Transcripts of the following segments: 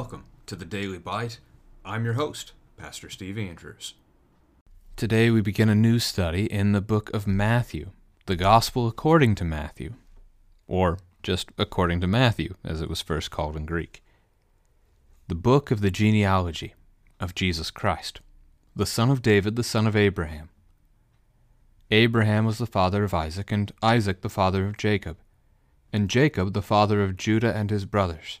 Welcome to the Daily Bite. I'm your host, Pastor Steve Andrews. Today we begin a new study in the book of Matthew, the Gospel according to Matthew, or just according to Matthew, as it was first called in Greek. The book of the genealogy of Jesus Christ, the son of David, the son of Abraham. Abraham was the father of Isaac, and Isaac the father of Jacob, and Jacob the father of Judah and his brothers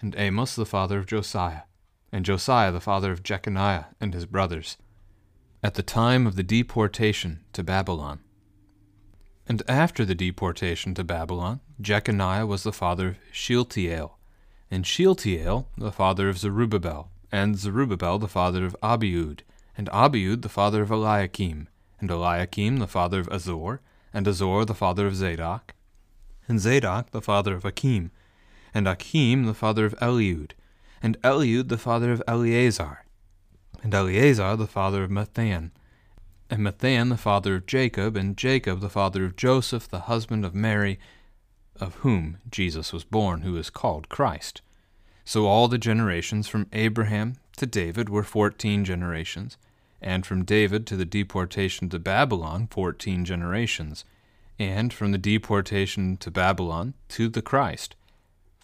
and Amos the father of Josiah, and Josiah the father of Jeconiah and his brothers, at the time of the deportation to Babylon. And after the deportation to Babylon, Jeconiah was the father of Shealtiel, and Shealtiel the father of Zerubbabel, and Zerubbabel the father of Abiud, and Abiud the father of Eliakim, and Eliakim the father of Azor, and Azor the father of Zadok, and Zadok the father of Achim, and Achim the father of Eliud, and Eliud the father of Eleazar, and Eleazar the father of Matthan, and Matthan the father of Jacob, and Jacob the father of Joseph, the husband of Mary, of whom Jesus was born, who is called Christ. So all the generations from Abraham to David were fourteen generations, and from David to the deportation to Babylon fourteen generations, and from the deportation to Babylon to the Christ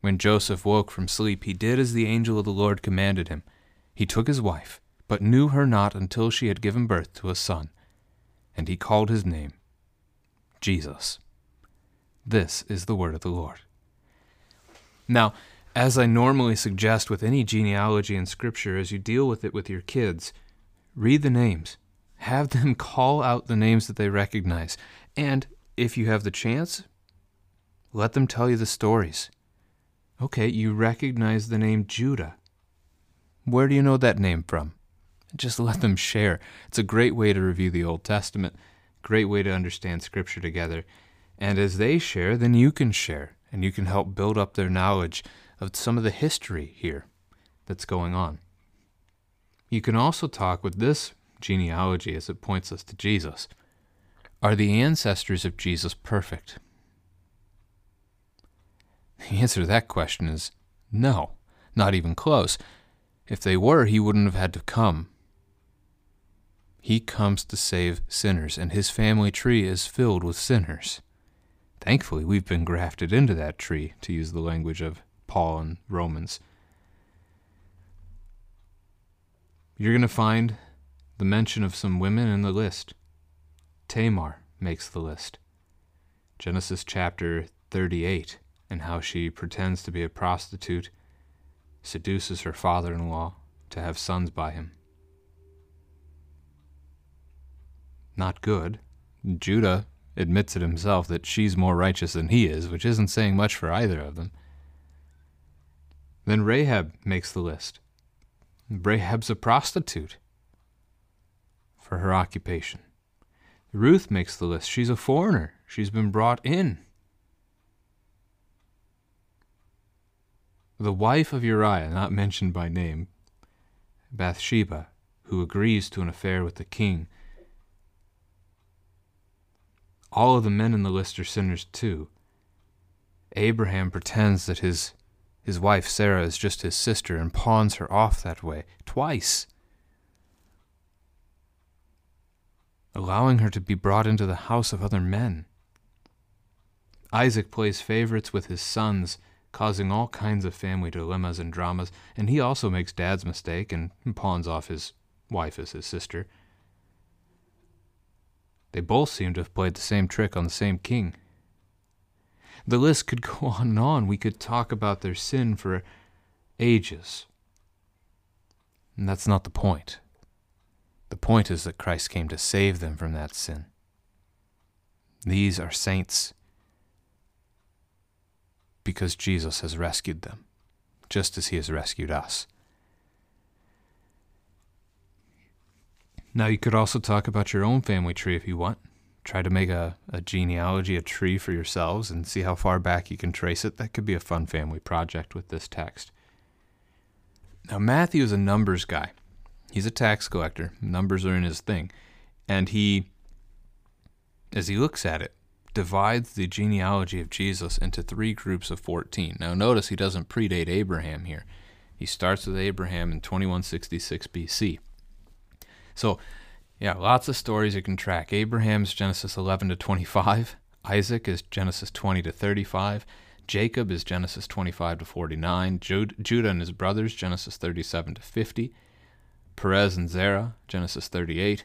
When Joseph woke from sleep, he did as the angel of the Lord commanded him. He took his wife, but knew her not until she had given birth to a son, and he called his name Jesus. This is the word of the Lord. Now, as I normally suggest with any genealogy in Scripture, as you deal with it with your kids, read the names. Have them call out the names that they recognize. And if you have the chance, let them tell you the stories. Okay, you recognize the name Judah. Where do you know that name from? Just let them share. It's a great way to review the Old Testament, great way to understand Scripture together. And as they share, then you can share, and you can help build up their knowledge of some of the history here that's going on. You can also talk with this genealogy as it points us to Jesus. Are the ancestors of Jesus perfect? The answer to that question is no, not even close. If they were, he wouldn't have had to come. He comes to save sinners, and his family tree is filled with sinners. Thankfully, we've been grafted into that tree, to use the language of Paul and Romans. You're going to find the mention of some women in the list. Tamar makes the list. Genesis chapter 38 and how she pretends to be a prostitute, seduces her father in law to have sons by him. not good. Judah admits it himself that she's more righteous than he is, which isn't saying much for either of them. Then Rahab makes the list. Rahab's a prostitute for her occupation. Ruth makes the list. She's a foreigner. She's been brought in. The wife of Uriah, not mentioned by name, Bathsheba, who agrees to an affair with the king. All of the men in the list are sinners too. Abraham pretends that his his wife Sarah is just his sister and pawns her off that way twice. allowing her to be brought into the house of other men. Isaac plays favorites with his sons, causing all kinds of family dilemmas and dramas, and he also makes dad's mistake and pawns off his wife as his sister. They both seem to have played the same trick on the same king. The list could go on and on. We could talk about their sin for ages. And that's not the point. The point is that Christ came to save them from that sin. These are saints because Jesus has rescued them, just as he has rescued us. Now, you could also talk about your own family tree if you want. Try to make a, a genealogy, a tree for yourselves, and see how far back you can trace it. That could be a fun family project with this text. Now, Matthew is a numbers guy. He's a tax collector. Numbers are in his thing. And he, as he looks at it, divides the genealogy of Jesus into three groups of 14. Now, notice he doesn't predate Abraham here. He starts with Abraham in 2166 BC. So, yeah, lots of stories you can track. Abraham's Genesis 11 to 25. Isaac is Genesis 20 to 35. Jacob is Genesis 25 to 49. Judah and his brothers, Genesis 37 to 50. Perez and Zerah, Genesis 38.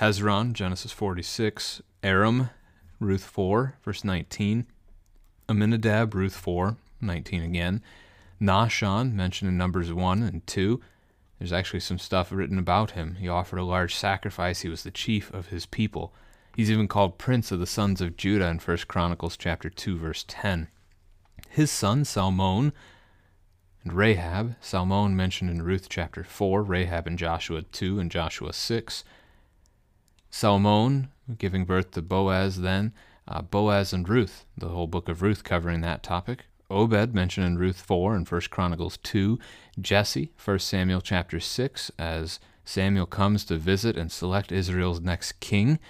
Hezron, Genesis 46. Aram, Ruth 4, verse 19. Amminadab, Ruth 4, 19 again. Nahshon, mentioned in Numbers 1 and 2. There's actually some stuff written about him. He offered a large sacrifice. He was the chief of his people. He's even called prince of the sons of Judah in 1 Chronicles chapter 2 verse 10. His son Salmon and Rahab, Salmon mentioned in Ruth chapter 4, Rahab in Joshua 2 and Joshua 6. Salmon giving birth to Boaz then, uh, Boaz and Ruth, the whole book of Ruth covering that topic. Obed mentioned in Ruth 4 and 1 Chronicles 2. Jesse, 1 Samuel chapter 6, as Samuel comes to visit and select Israel's next king.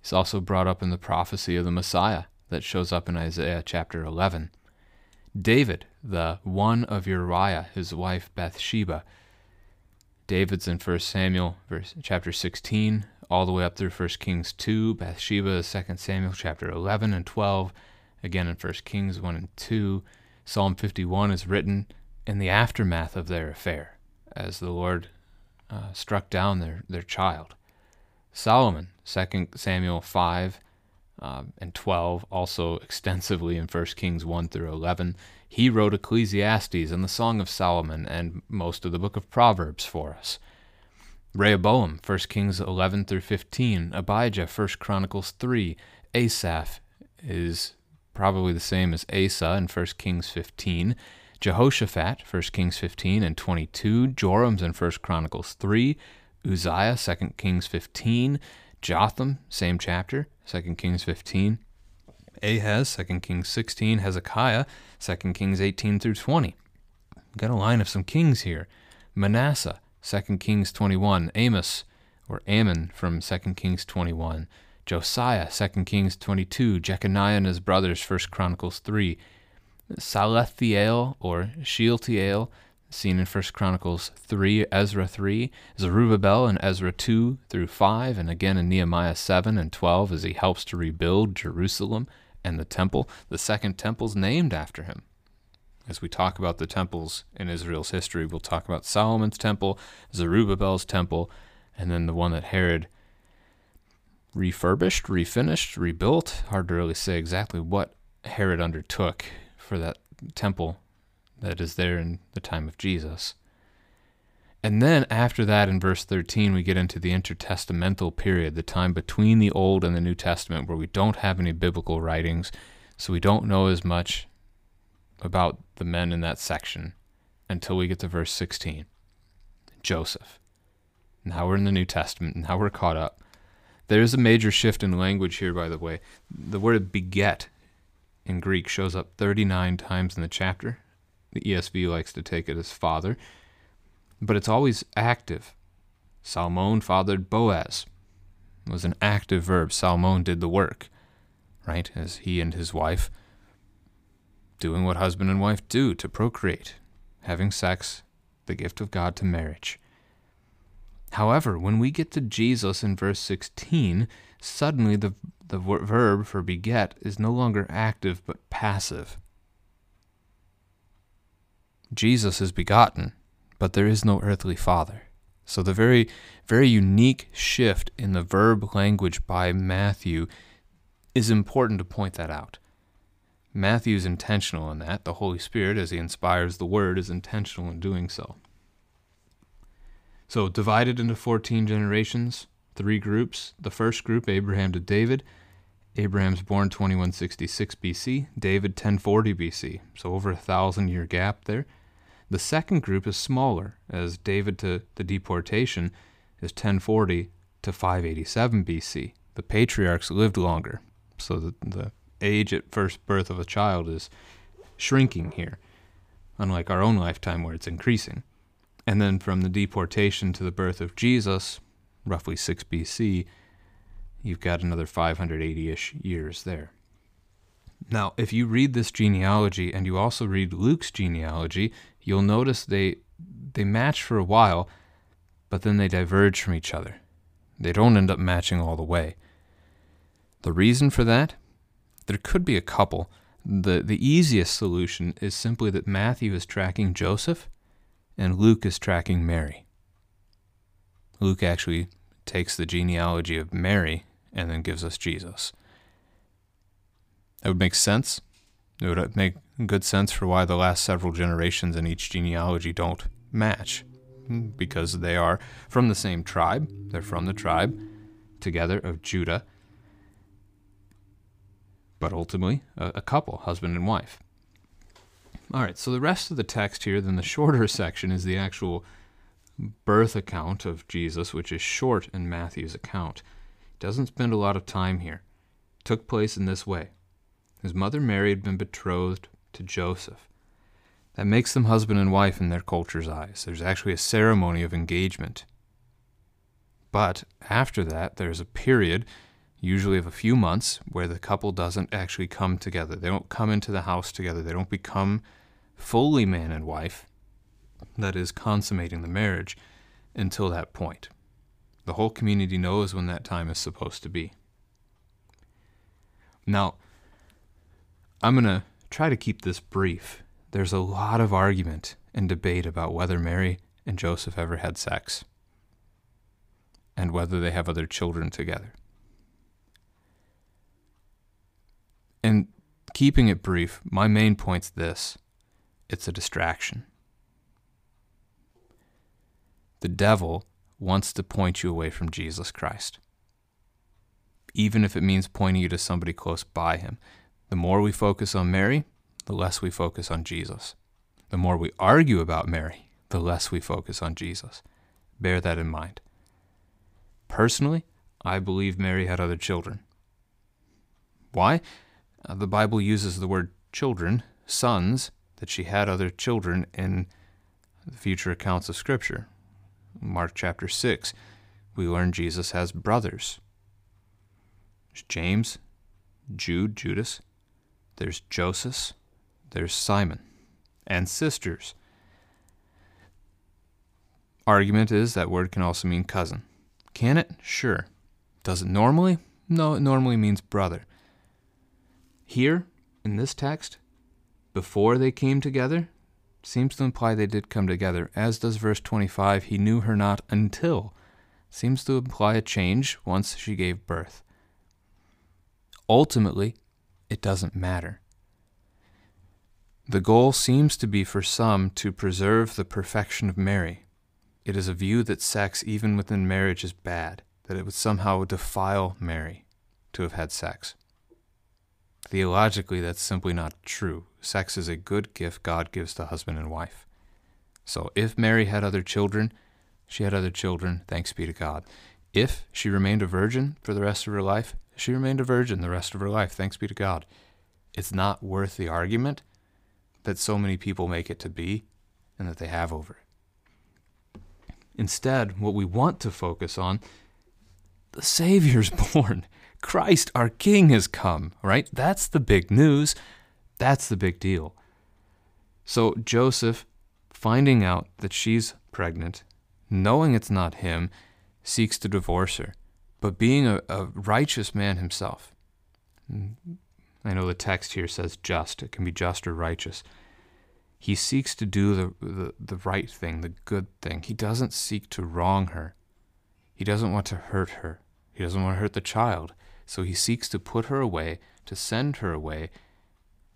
He's also brought up in the prophecy of the Messiah that shows up in Isaiah chapter 11. David, the one of Uriah, his wife Bathsheba. David's in 1 Samuel verse, chapter 16, all the way up through 1 Kings 2. Bathsheba is 2 Samuel chapter 11 and 12, again in 1 Kings 1 and 2. Psalm 51 is written in the aftermath of their affair, as the Lord uh, struck down their, their child. Solomon, 2 Samuel 5 um, and 12, also extensively in 1 Kings 1 through 11. He wrote Ecclesiastes and the Song of Solomon and most of the book of Proverbs for us. Rehoboam, 1 Kings 11 through 15. Abijah, 1 Chronicles 3. Asaph is probably the same as Asa in 1 Kings 15. Jehoshaphat, 1 Kings 15 and 22. Joram's in 1 Chronicles 3. Uzziah, 2 Kings 15. Jotham, same chapter, 2 Kings 15. Ahaz, 2 Kings 16. Hezekiah, 2 Kings 18 through 20. Got a line of some kings here. Manasseh, 2 Kings 21. Amos, or Amon from 2 Kings 21. Josiah, 2 Kings 22. Jeconiah and his brothers, 1 Chronicles 3. Salathiel, or Shealtiel, seen in 1 Chronicles 3, Ezra 3, Zerubbabel in Ezra 2 through 5, and again in Nehemiah 7 and 12 as he helps to rebuild Jerusalem and the temple. The second temple's named after him. As we talk about the temples in Israel's history, we'll talk about Solomon's temple, Zerubbabel's temple, and then the one that Herod refurbished, refinished, rebuilt. Hard to really say exactly what Herod undertook for that temple that is there in the time of Jesus. And then after that, in verse 13, we get into the intertestamental period, the time between the Old and the New Testament, where we don't have any biblical writings, so we don't know as much about the men in that section until we get to verse 16. Joseph. Now we're in the New Testament. Now we're caught up. There is a major shift in language here, by the way. The word beget in Greek shows up 39 times in the chapter. The ESV likes to take it as father, but it's always active. Salmon fathered Boaz. It was an active verb. Salmon did the work, right? As he and his wife doing what husband and wife do to procreate, having sex, the gift of God to marriage. However, when we get to Jesus in verse 16, suddenly the, the verb for beget is no longer active but passive. Jesus is begotten, but there is no earthly father. So the very, very unique shift in the verb language by Matthew is important to point that out. Matthew is intentional in that. The Holy Spirit, as he inspires the word, is intentional in doing so. So, divided into 14 generations, three groups. The first group, Abraham to David. Abraham's born 2166 BC, David 1040 BC, so over a thousand year gap there. The second group is smaller, as David to the deportation is 1040 to 587 BC. The patriarchs lived longer, so the, the age at first birth of a child is shrinking here, unlike our own lifetime where it's increasing. And then from the deportation to the birth of Jesus, roughly 6 BC, you've got another 580 ish years there. Now, if you read this genealogy and you also read Luke's genealogy, you'll notice they, they match for a while, but then they diverge from each other. They don't end up matching all the way. The reason for that? There could be a couple. The, the easiest solution is simply that Matthew is tracking Joseph and Luke is tracking Mary. Luke actually takes the genealogy of Mary and then gives us Jesus. That would make sense. It would make good sense for why the last several generations in each genealogy don't match, because they are from the same tribe. They're from the tribe together of Judah, but ultimately a, a couple, husband and wife. All right, so the rest of the text here, then the shorter section, is the actual birth account of Jesus, which is short in Matthew's account. Doesn't spend a lot of time here. It took place in this way His mother Mary had been betrothed to Joseph. That makes them husband and wife in their culture's eyes. There's actually a ceremony of engagement. But after that, there's a period, usually of a few months, where the couple doesn't actually come together. They don't come into the house together. They don't become fully man and wife, that is, consummating the marriage, until that point. The whole community knows when that time is supposed to be. Now, I'm going to try to keep this brief. There's a lot of argument and debate about whether Mary and Joseph ever had sex and whether they have other children together. And keeping it brief, my main point's this it's a distraction. The devil wants to point you away from Jesus Christ, even if it means pointing you to somebody close by him. The more we focus on Mary, the less we focus on Jesus. The more we argue about Mary, the less we focus on Jesus. Bear that in mind. Personally, I believe Mary had other children. Why? Uh, the Bible uses the word children, sons, that she had other children in the future accounts of Scripture. Mark chapter 6, we learn Jesus has brothers. There's James, Jude, Judas, there's Joseph, there's Simon, and sisters. Argument is that word can also mean cousin. Can it? Sure. Does it normally? No, it normally means brother. Here, in this text, before they came together seems to imply they did come together, as does verse 25, he knew her not until, seems to imply a change once she gave birth. Ultimately, it doesn't matter. The goal seems to be for some to preserve the perfection of Mary, it is a view that sex, even within marriage, is bad, that it would somehow defile Mary to have had sex. Theologically, that's simply not true. Sex is a good gift God gives to husband and wife. So if Mary had other children, she had other children, thanks be to God. If she remained a virgin for the rest of her life, she remained a virgin the rest of her life, thanks be to God. It's not worth the argument that so many people make it to be and that they have over it. Instead, what we want to focus on, the Savior's born. Christ, our King, has come, right? That's the big news. That's the big deal. So Joseph, finding out that she's pregnant, knowing it's not him, seeks to divorce her. But being a, a righteous man himself, I know the text here says just, it can be just or righteous. He seeks to do the, the, the right thing, the good thing. He doesn't seek to wrong her. He doesn't want to hurt her. He doesn't want to hurt the child. So he seeks to put her away, to send her away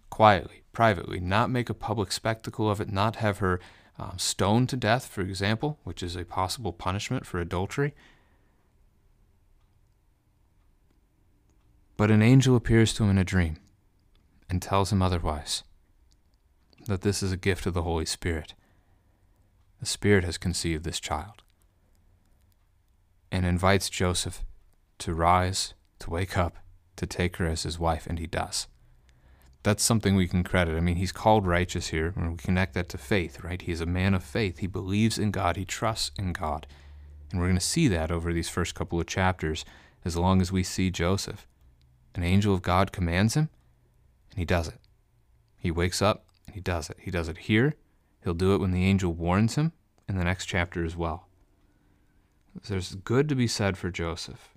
quietly, privately, not make a public spectacle of it, not have her um, stoned to death, for example, which is a possible punishment for adultery. But an angel appears to him in a dream and tells him otherwise that this is a gift of the Holy Spirit. The Spirit has conceived this child and invites Joseph to rise, to wake up, to take her as his wife, and he does. That's something we can credit. I mean, he's called righteous here, and we connect that to faith, right? He's a man of faith. He believes in God, he trusts in God. And we're going to see that over these first couple of chapters as long as we see Joseph. An angel of God commands him, and he does it. He wakes up, and he does it. He does it here. He'll do it when the angel warns him in the next chapter as well. There's good to be said for Joseph,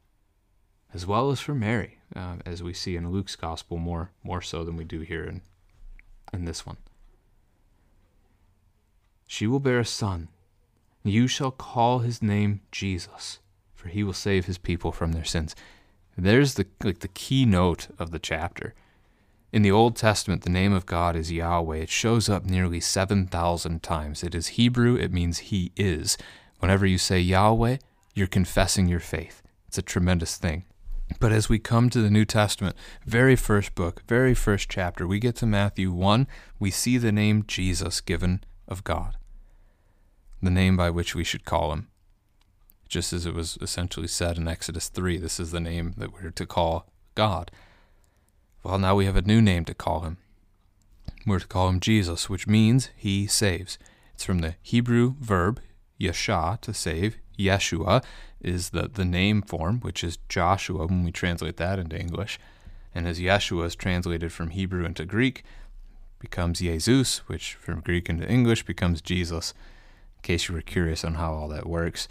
as well as for Mary, uh, as we see in Luke's gospel more more so than we do here in in this one. She will bear a son. You shall call his name Jesus, for he will save his people from their sins. There's the like the keynote of the chapter. In the Old Testament, the name of God is Yahweh. It shows up nearly 7,000 times. It is Hebrew, it means He is. Whenever you say Yahweh, you're confessing your faith. It's a tremendous thing. But as we come to the New Testament, very first book, very first chapter, we get to Matthew 1, we see the name Jesus given of God, the name by which we should call him. Just as it was essentially said in Exodus 3, this is the name that we're to call God. Well, now we have a new name to call him. We're to call him Jesus, which means he saves. It's from the Hebrew verb yasha, to save. Yeshua is the, the name form, which is Joshua when we translate that into English. And as Yeshua is translated from Hebrew into Greek, becomes Jesus, which from Greek into English becomes Jesus. In case you were curious on how all that works.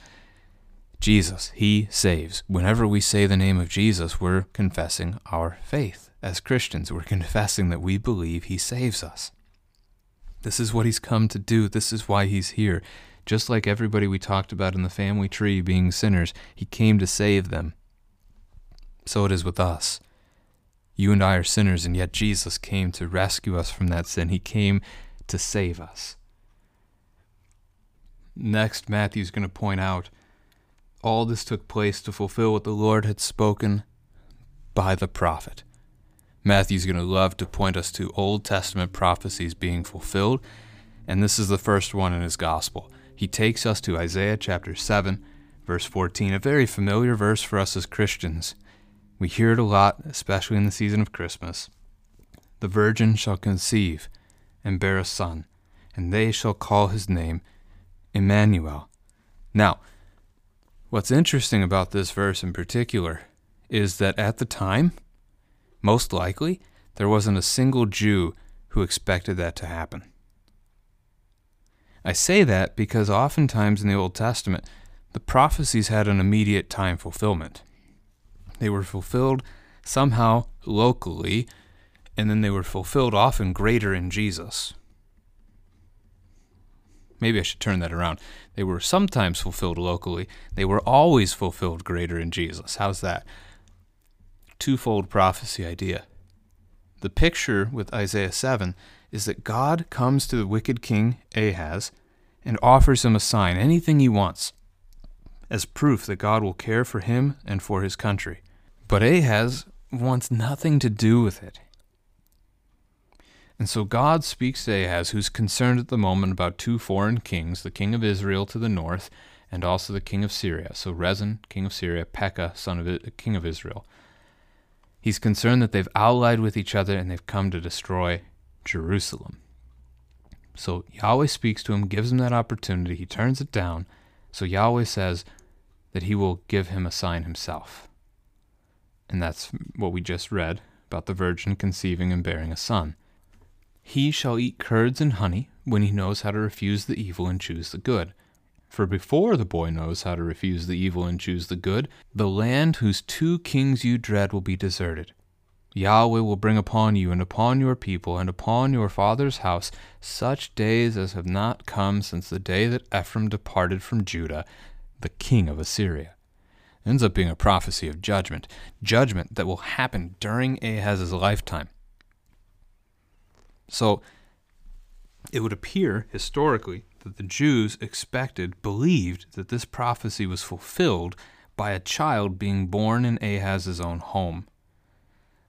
Jesus, He saves. Whenever we say the name of Jesus, we're confessing our faith. As Christians, we're confessing that we believe He saves us. This is what He's come to do. This is why He's here. Just like everybody we talked about in the family tree being sinners, He came to save them. So it is with us. You and I are sinners, and yet Jesus came to rescue us from that sin. He came to save us. Next, Matthew's going to point out all this took place to fulfill what the Lord had spoken by the prophet. Matthew's going to love to point us to Old Testament prophecies being fulfilled, and this is the first one in his gospel. He takes us to Isaiah chapter 7, verse 14, a very familiar verse for us as Christians. We hear it a lot, especially in the season of Christmas. The virgin shall conceive and bear a son, and they shall call his name Emmanuel. Now, What's interesting about this verse in particular is that at the time, most likely, there wasn't a single Jew who expected that to happen. I say that because oftentimes in the Old Testament, the prophecies had an immediate time fulfillment. They were fulfilled somehow locally, and then they were fulfilled often greater in Jesus. Maybe I should turn that around. They were sometimes fulfilled locally, they were always fulfilled greater in Jesus. How's that? Twofold prophecy idea. The picture with Isaiah 7 is that God comes to the wicked king Ahaz and offers him a sign, anything he wants, as proof that God will care for him and for his country. But Ahaz wants nothing to do with it. And so God speaks to Ahaz, who's concerned at the moment about two foreign kings, the king of Israel to the north, and also the king of Syria. So Rezin, king of Syria, Pekah, son of it, king of Israel. He's concerned that they've allied with each other and they've come to destroy Jerusalem. So Yahweh speaks to him, gives him that opportunity. He turns it down. So Yahweh says that he will give him a sign himself. And that's what we just read about the virgin conceiving and bearing a son. He shall eat curds and honey when he knows how to refuse the evil and choose the good. For before the boy knows how to refuse the evil and choose the good, the land whose two kings you dread will be deserted. Yahweh will bring upon you and upon your people and upon your father's house such days as have not come since the day that Ephraim departed from Judah, the king of Assyria. It ends up being a prophecy of judgment, judgment that will happen during Ahaz's lifetime. So it would appear historically that the Jews expected, believed that this prophecy was fulfilled by a child being born in Ahaz's own home.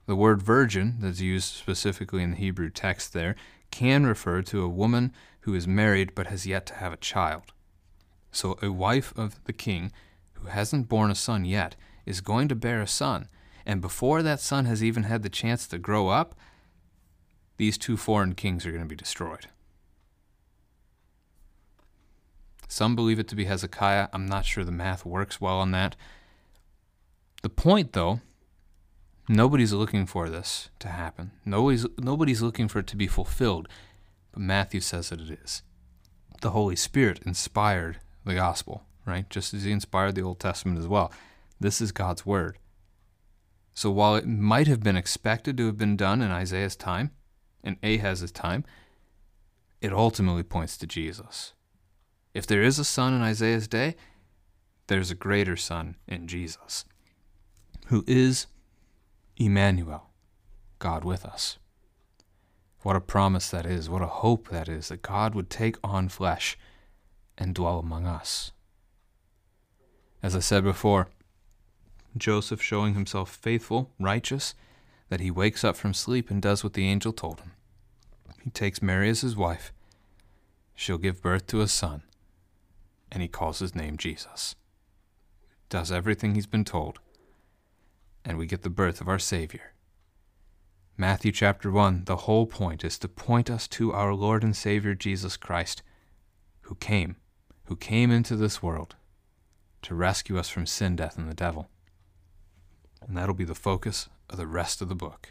The word virgin, that's used specifically in the Hebrew text there, can refer to a woman who is married but has yet to have a child. So a wife of the king who hasn't born a son yet is going to bear a son, and before that son has even had the chance to grow up, these two foreign kings are going to be destroyed. Some believe it to be Hezekiah. I'm not sure the math works well on that. The point, though, nobody's looking for this to happen. Nobody's, nobody's looking for it to be fulfilled, but Matthew says that it is. The Holy Spirit inspired the gospel, right? Just as he inspired the Old Testament as well. This is God's word. So while it might have been expected to have been done in Isaiah's time, in Ahaz's time, it ultimately points to Jesus. If there is a son in Isaiah's day, there's a greater son in Jesus, who is Emmanuel, God with us. What a promise that is. What a hope that is that God would take on flesh and dwell among us. As I said before, Joseph showing himself faithful, righteous, that he wakes up from sleep and does what the angel told him. He takes Mary as his wife. She'll give birth to a son, and he calls his name Jesus. Does everything he's been told, and we get the birth of our Savior. Matthew chapter 1, the whole point is to point us to our Lord and Savior Jesus Christ, who came, who came into this world to rescue us from sin, death, and the devil. And that'll be the focus of the rest of the book.